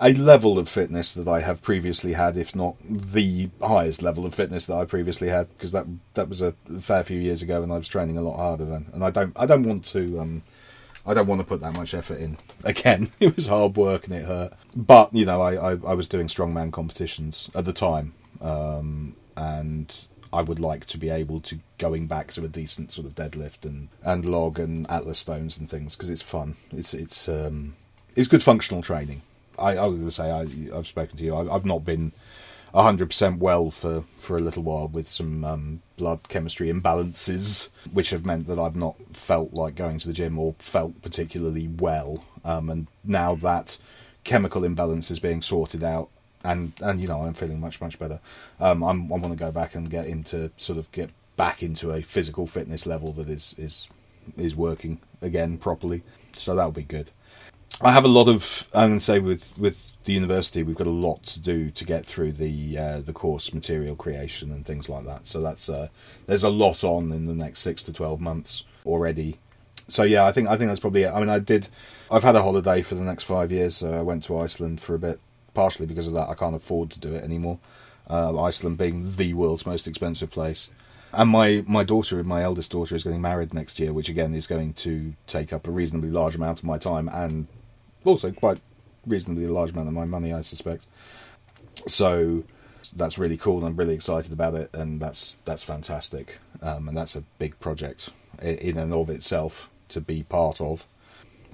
a level of fitness that I have previously had, if not the highest level of fitness that I previously had, because that that was a fair few years ago, and I was training a lot harder then. And I don't I don't want to um, I don't want to put that much effort in again. it was hard work and it hurt, but you know I I, I was doing strongman competitions at the time, um, and I would like to be able to going back to a decent sort of deadlift and and log and atlas stones and things because it's fun. It's it's um, it's good functional training I, I was going to say I, have spoken to you. I, have not been hundred percent well for, for a little while with some um, blood chemistry imbalances, which have meant that I've not felt like going to the gym or felt particularly well. Um, and now that chemical imbalance is being sorted out, and and you know I'm feeling much much better. Um, I'm, I want to go back and get into sort of get back into a physical fitness level that is is is working again properly. So that'll be good. I have a lot of. I'm going to say with with the university, we've got a lot to do to get through the uh, the course material creation and things like that. So that's uh, there's a lot on in the next six to twelve months already. So yeah, I think I think that's probably it. I mean, I did. I've had a holiday for the next five years. So I went to Iceland for a bit, partially because of that. I can't afford to do it anymore. Uh, Iceland being the world's most expensive place. And my, my daughter, my eldest daughter, is getting married next year, which again is going to take up a reasonably large amount of my time and also quite reasonably large amount of my money, I suspect. So that's really cool, and I'm really excited about it, and that's that's fantastic, um, and that's a big project in and of itself to be part of.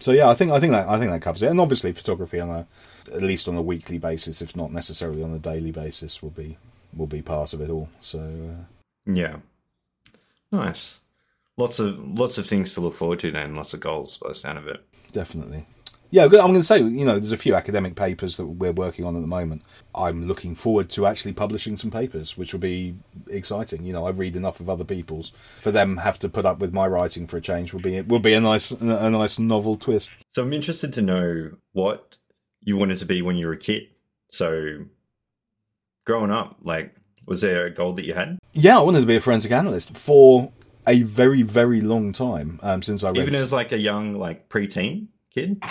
So yeah, I think I think that I think that covers it, and obviously photography on a at least on a weekly basis, if not necessarily on a daily basis, will be will be part of it all. So uh, yeah, nice. Lots of lots of things to look forward to then. Lots of goals by the sound of it. Definitely. Yeah, I'm going to say, you know, there's a few academic papers that we're working on at the moment. I'm looking forward to actually publishing some papers, which will be exciting. You know, I read enough of other people's for them have to put up with my writing for a change. Will be will be a nice a nice novel twist. So I'm interested to know what you wanted to be when you were a kid. So growing up, like, was there a goal that you had? Yeah, I wanted to be a forensic analyst for a very very long time um, since I read. Even as like a young like preteen kid.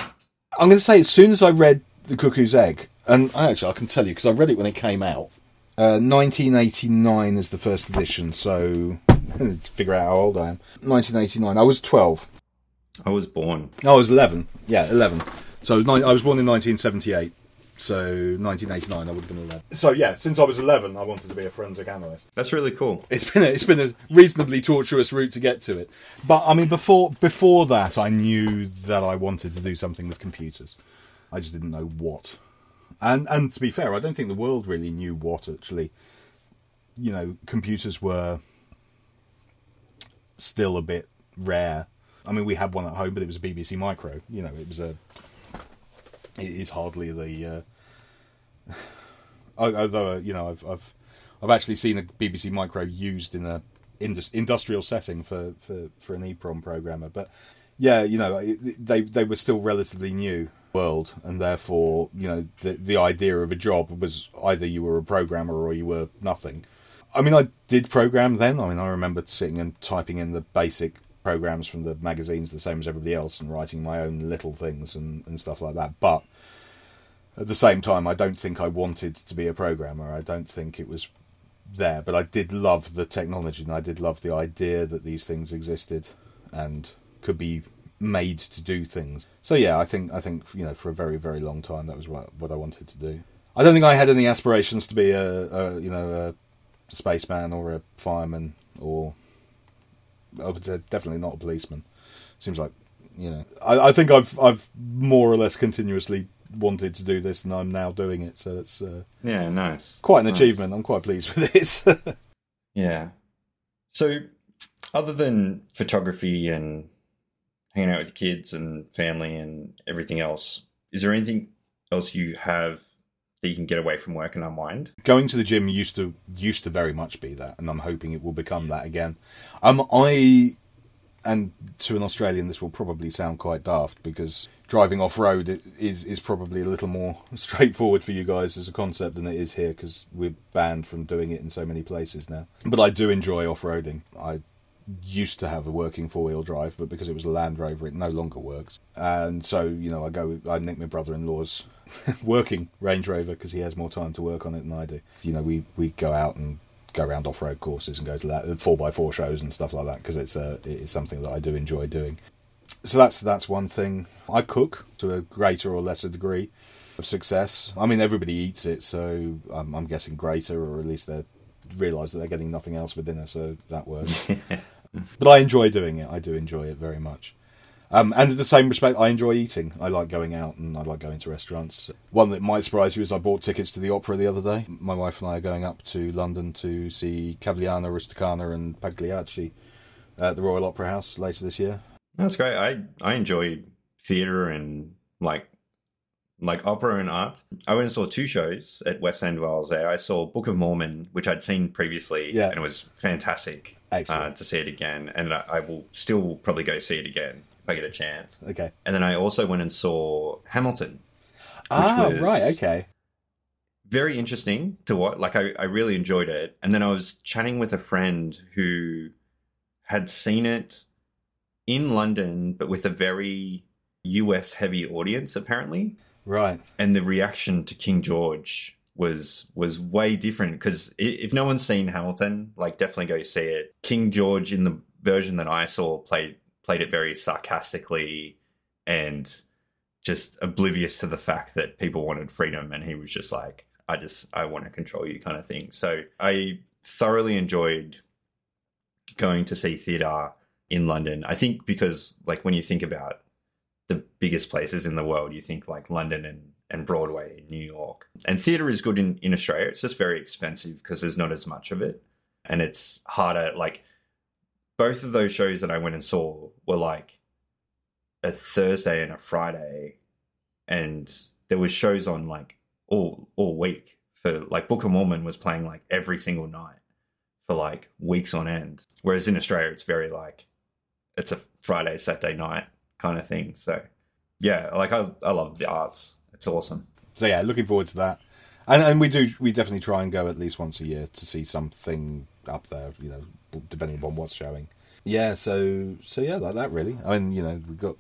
I'm going to say as soon as I read The Cuckoo's Egg, and actually I can tell you because I read it when it came out. Uh, 1989 is the first edition, so figure out how old I am. 1989. I was 12. I was born. I was 11. Yeah, 11. So I was, I was born in 1978. So 1989, I would have been 11. So yeah, since I was 11, I wanted to be a forensic analyst. That's really cool. It's been a, it's been a reasonably tortuous route to get to it, but I mean before before that, I knew that I wanted to do something with computers. I just didn't know what. And and to be fair, I don't think the world really knew what actually. You know, computers were still a bit rare. I mean, we had one at home, but it was a BBC Micro. You know, it was a. It is hardly the. Uh, although uh, you know, I've I've I've actually seen a BBC Micro used in a indus- industrial setting for, for, for an EEPROM programmer, but yeah, you know, they they were still relatively new world, and therefore, you know, the the idea of a job was either you were a programmer or you were nothing. I mean, I did program then. I mean, I remember sitting and typing in the basic programs from the magazines the same as everybody else and writing my own little things and, and stuff like that. But at the same time, I don't think I wanted to be a programmer. I don't think it was there. But I did love the technology and I did love the idea that these things existed and could be made to do things. So yeah, I think I think you know for a very very long time that was what what I wanted to do. I don't think I had any aspirations to be a, a you know a spaceman or a fireman or definitely not a policeman. Seems like you know I, I think I've I've more or less continuously wanted to do this and I'm now doing it. So it's uh, yeah, nice, quite an nice. achievement. I'm quite pleased with this. yeah. So, other than photography and hanging out with kids and family and everything else, is there anything else you have that you can get away from work and unwind? Going to the gym used to used to very much be that, and I'm hoping it will become that again. Um, I and to an Australian, this will probably sound quite daft because driving off road is is probably a little more straightforward for you guys as a concept than it is here because we're banned from doing it in so many places now. But I do enjoy off roading. I used to have a working four wheel drive, but because it was a Land Rover, it no longer works. And so, you know, I go, I nick my brother in law's working Range Rover because he has more time to work on it than I do. You know, we, we go out and go around off road courses and go to that four by four shows and stuff like that because it's a it is something that I do enjoy doing. So that's that's one thing. I cook to a greater or lesser degree of success. I mean, everybody eats it, so I'm, I'm guessing greater, or at least they realise that they're getting nothing else for dinner, so that works. but I enjoy doing it. I do enjoy it very much. Um, and in the same respect, I enjoy eating. I like going out and I like going to restaurants. One that might surprise you is I bought tickets to the opera the other day. My wife and I are going up to London to see Cavalleria, Rusticana, and Pagliacci at the Royal Opera House later this year. That's great. I I enjoy theatre and like like opera and art. I went and saw two shows at West End while I was there. I saw Book of Mormon, which I'd seen previously, Yeah. and it was fantastic uh, to see it again. And I, I will still probably go see it again if I get a chance. Okay. And then I also went and saw Hamilton. Ah, right. Okay. Very interesting to watch. Like I, I really enjoyed it. And then I was chatting with a friend who had seen it in London, but with a very US heavy audience, apparently. Right. and the reaction to King George was was way different because if no one's seen Hamilton, like definitely go see it. King George in the version that I saw played played it very sarcastically and just oblivious to the fact that people wanted freedom, and he was just like, "I just I want to control you," kind of thing. So I thoroughly enjoyed going to see theatre in London. I think because like when you think about the biggest places in the world. You think like London and, and Broadway in New York. And theatre is good in, in Australia. It's just very expensive because there's not as much of it. And it's harder. Like both of those shows that I went and saw were like a Thursday and a Friday. And there was shows on like all all week for like Book of Mormon was playing like every single night for like weeks on end. Whereas in Australia it's very like it's a Friday, Saturday night kind of thing. So yeah, like I I love the arts. It's awesome. So yeah, looking forward to that. And and we do we definitely try and go at least once a year to see something up there. You know, depending upon what's showing. Yeah. So so yeah, like that really. I mean, you know, we've got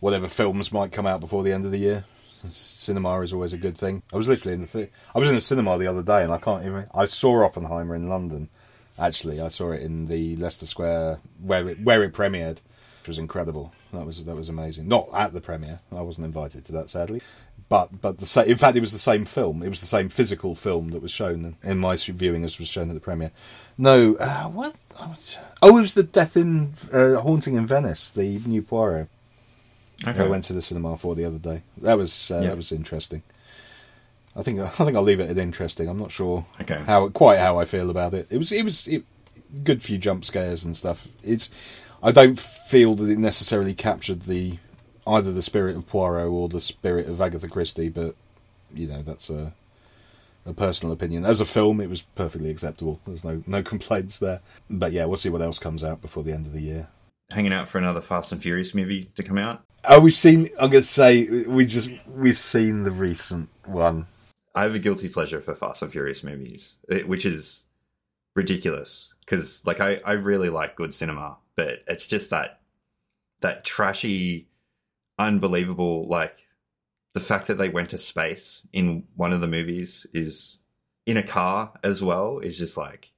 whatever films might come out before the end of the year. Cinema is always a good thing. I was literally in the th- I was in the cinema the other day, and I can't even. I saw Oppenheimer in London. Actually, I saw it in the Leicester Square where it where it premiered, was incredible. That was that was amazing. Not at the premiere. I wasn't invited to that, sadly. but but the same. In fact, it was the same film. It was the same physical film that was shown in my viewing as was shown at the premiere. No, uh, what? Oh, it was the Death in uh, Haunting in Venice, the new Poirot. Okay. I went to the cinema for the other day. That was uh, Yeah. that was interesting. I think I think I'll leave it at interesting. I'm not sure Okay. how quite how I feel about it. It was it was it, good few jump scares and stuff. It's I don't feel that it necessarily captured the either the spirit of Poirot or the spirit of Agatha Christie, but you know that's a a personal opinion. As a film, it was perfectly acceptable. There's no no complaints there. But yeah, we'll see what else comes out before the end of the year. Hanging out for another Fast and Furious movie to come out. Oh, we've seen. I'm going to say we just we've seen the recent one. I have a guilty pleasure for Fast and Furious movies, eh, which is ridiculous because, like, I, I really like good cinema, but it's just that that trashy, unbelievable. Like, the fact that they went to space in one of the movies is in a car as well is just like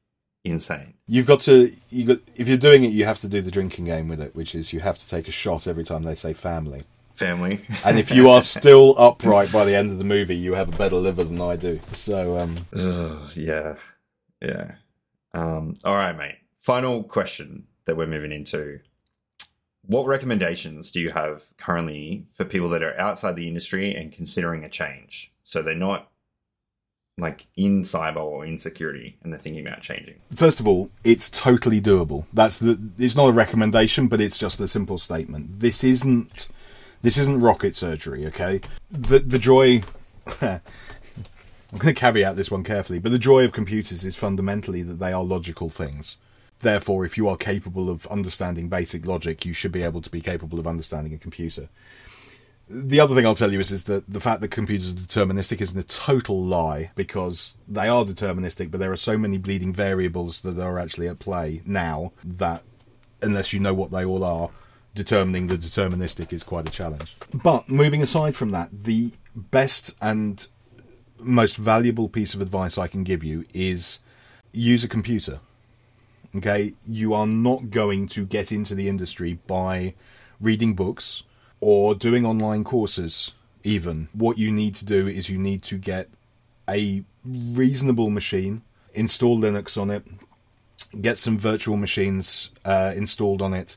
insane. You've got to you got if you're doing it, you have to do the drinking game with it, which is you have to take a shot every time they say family. Family, And if you are still upright by the end of the movie, you have a better liver than I do. So um, Ugh, yeah, yeah. Um, all right, mate. Final question that we're moving into. What recommendations do you have currently for people that are outside the industry and considering a change? So they're not like in cyber or in security and they're thinking about changing. first of all, it's totally doable. That's the. It's not a recommendation, but it's just a simple statement. This isn't. This isn't rocket surgery, okay? The the joy. I'm going to caveat this one carefully, but the joy of computers is fundamentally that they are logical things. Therefore, if you are capable of understanding basic logic, you should be able to be capable of understanding a computer. The other thing I'll tell you is, is that the fact that computers are deterministic isn't a total lie because they are deterministic, but there are so many bleeding variables that are actually at play now that unless you know what they all are, determining the deterministic is quite a challenge. But moving aside from that, the best and most valuable piece of advice I can give you is use a computer. Okay, you are not going to get into the industry by reading books or doing online courses, even. What you need to do is you need to get a reasonable machine, install Linux on it, get some virtual machines uh, installed on it,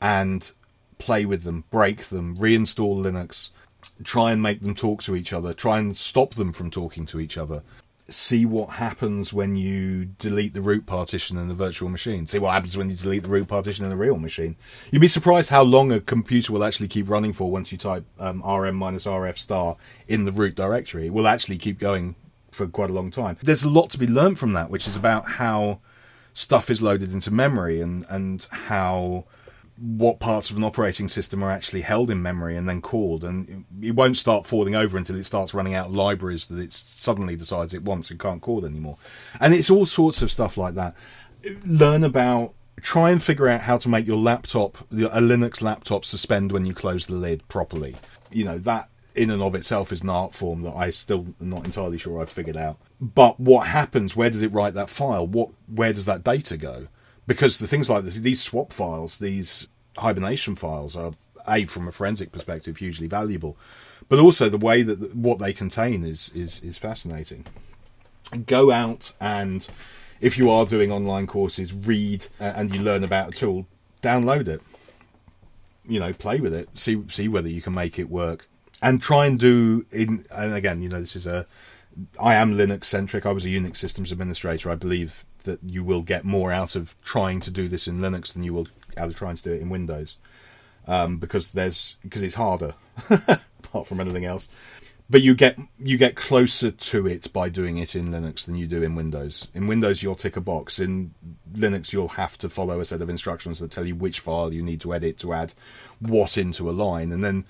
and play with them, break them, reinstall Linux, try and make them talk to each other, try and stop them from talking to each other. See what happens when you delete the root partition in the virtual machine. See what happens when you delete the root partition in the real machine. You'd be surprised how long a computer will actually keep running for once you type um, rm minus rf star in the root directory. It will actually keep going for quite a long time. There's a lot to be learned from that, which is about how stuff is loaded into memory and, and how what parts of an operating system are actually held in memory and then called. And it won't start falling over until it starts running out of libraries that it suddenly decides it wants and can't call anymore. And it's all sorts of stuff like that. Learn about try and figure out how to make your laptop a linux laptop suspend when you close the lid properly. You know that in and of itself is an art form that i still am not entirely sure i've figured out. But what happens? Where does it write that file? What where does that data go because the things like this, these swap files, these hibernation files are a from a forensic perspective hugely valuable, but also the way that what they contain is is is fascinating. Go out and if you are doing online courses, read uh, and you learn about a tool, download it. You know, play with it, see see whether you can make it work, and try and do in. And again, you know, this is a I am Linux centric. I was a Unix systems administrator. I believe that you will get more out of trying to do this in Linux than you will out of trying to do it in Windows, um, because there's because it's harder, apart from anything else. But you get you get closer to it by doing it in Linux than you do in Windows. In Windows, you'll tick a box. In Linux, you'll have to follow a set of instructions that tell you which file you need to edit to add what into a line, and then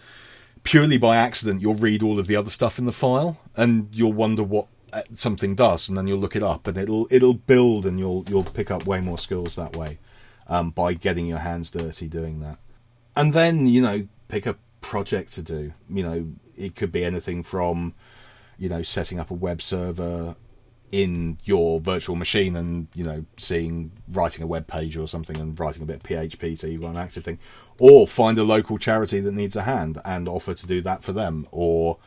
purely by accident, you'll read all of the other stuff in the file, and you'll wonder what something does, and then you'll look it up, and it'll it'll build, and you'll you'll pick up way more skills that way um, by getting your hands dirty doing that. And then you know pick a project to do. You know it could be anything from you know setting up a web server in your virtual machine and you know seeing writing a web page or something and writing a bit of php so you've got an active thing or find a local charity that needs a hand and offer to do that for them or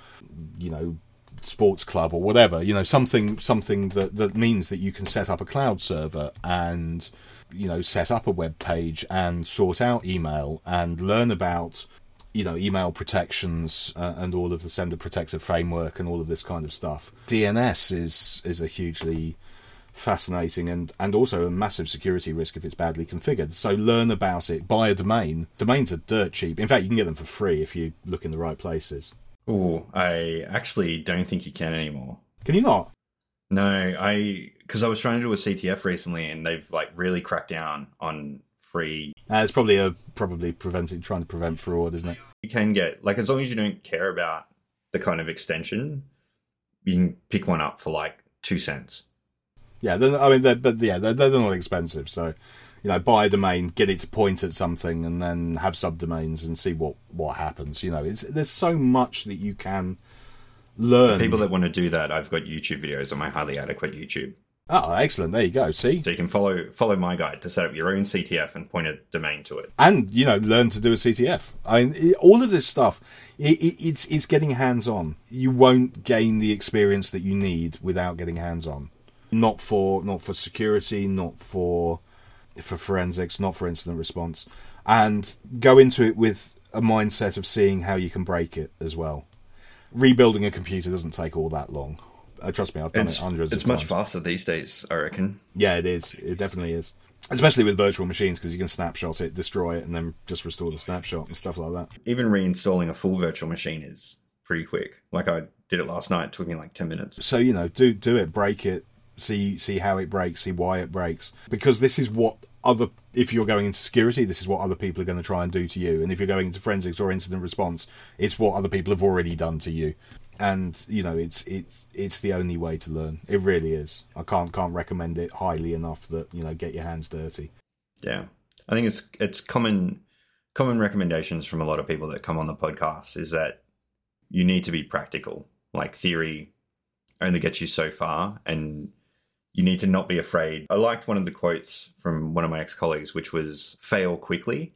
you know sports club or whatever you know something something that that means that you can set up a cloud server and you know set up a web page and sort out email and learn about you know email protections uh, and all of the sender protector framework and all of this kind of stuff. DNS is is a hugely fascinating and and also a massive security risk if it's badly configured. So learn about it. Buy a domain. Domains are dirt cheap. In fact, you can get them for free if you look in the right places. Oh, I actually don't think you can anymore. Can you not? No, I because I was trying to do a CTF recently, and they've like really cracked down on free. Uh, it's probably a probably preventing trying to prevent fraud, isn't it? You can get like as long as you don't care about the kind of extension, you can pick one up for like two cents. Yeah, I mean, they're, but yeah, they're, they're not expensive. So, you know, buy a domain, get it to point at something, and then have subdomains and see what what happens. You know, it's there's so much that you can learn. People that want to do that, I've got YouTube videos on my highly adequate YouTube. Oh, excellent! There you go. See, so you can follow follow my guide to set up your own CTF and point a domain to it, and you know learn to do a CTF. I mean, all of this stuff, it, it, it's it's getting hands on. You won't gain the experience that you need without getting hands on. Not for not for security, not for for forensics, not for incident response, and go into it with a mindset of seeing how you can break it as well. Rebuilding a computer doesn't take all that long uh, trust me, I've done it's, it hundreds. It's much times. faster these days, I reckon. Yeah, it is. It definitely is. Especially with virtual machines because you can snapshot it, destroy it, and then just restore the snapshot and stuff like that. Even reinstalling a full virtual machine is pretty quick. Like I did it last night; it took me like ten minutes. So you know, do do it, break it, see see how it breaks, see why it breaks, because this is what other if you're going into security, this is what other people are going to try and do to you. And if you're going into forensics or incident response, it's what other people have already done to you and you know it's it's it's the only way to learn. It really is. I can't can't recommend it highly enough. That you know, get your hands dirty. Yeah, I think it's it's common common recommendations from a lot of people that come on the podcast is that you need to be practical. Like theory only gets you so far, and you need to not be afraid. I liked one of the quotes from one of my ex colleagues, which was "fail quickly,"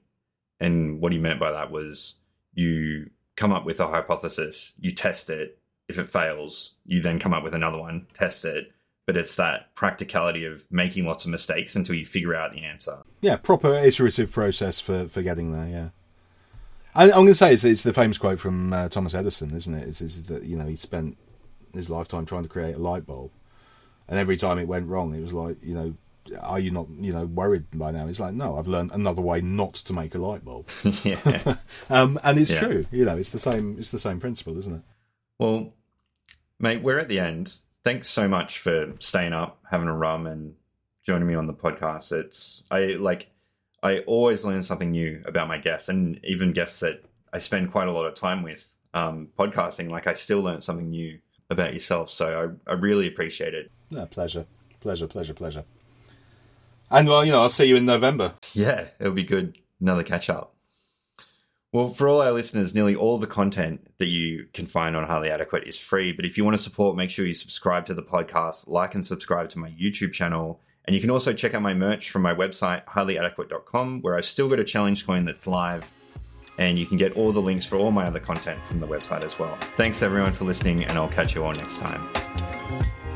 and what he meant by that was you come up with a hypothesis, you test it. If it fails, you then come up with another one, test it. But it's that practicality of making lots of mistakes until you figure out the answer. Yeah, proper iterative process for, for getting there. Yeah. I, am going to say it's, it's, the famous quote from uh, Thomas Edison, isn't it? It's that you know he spent his lifetime trying to create a light bulb, and every time it went wrong, it was like you know are you not you know worried by now? He's like no i've learned another way not to make a light bulb. Yeah. um, and it's yeah. true you know it's the same it's the same principle isn't it? Well mate we're at the end. Thanks so much for staying up having a rum and joining me on the podcast. It's i like i always learn something new about my guests and even guests that i spend quite a lot of time with um, podcasting like i still learn something new about yourself. So i, I really appreciate it yeah, pleasure pleasure pleasure pleasure and well, you know, I'll see you in November. Yeah, it'll be good. Another catch up. Well, for all our listeners, nearly all the content that you can find on Highly Adequate is free. But if you want to support, make sure you subscribe to the podcast, like and subscribe to my YouTube channel. And you can also check out my merch from my website, highlyadequate.com, where I've still got a challenge coin that's live. And you can get all the links for all my other content from the website as well. Thanks everyone for listening, and I'll catch you all next time.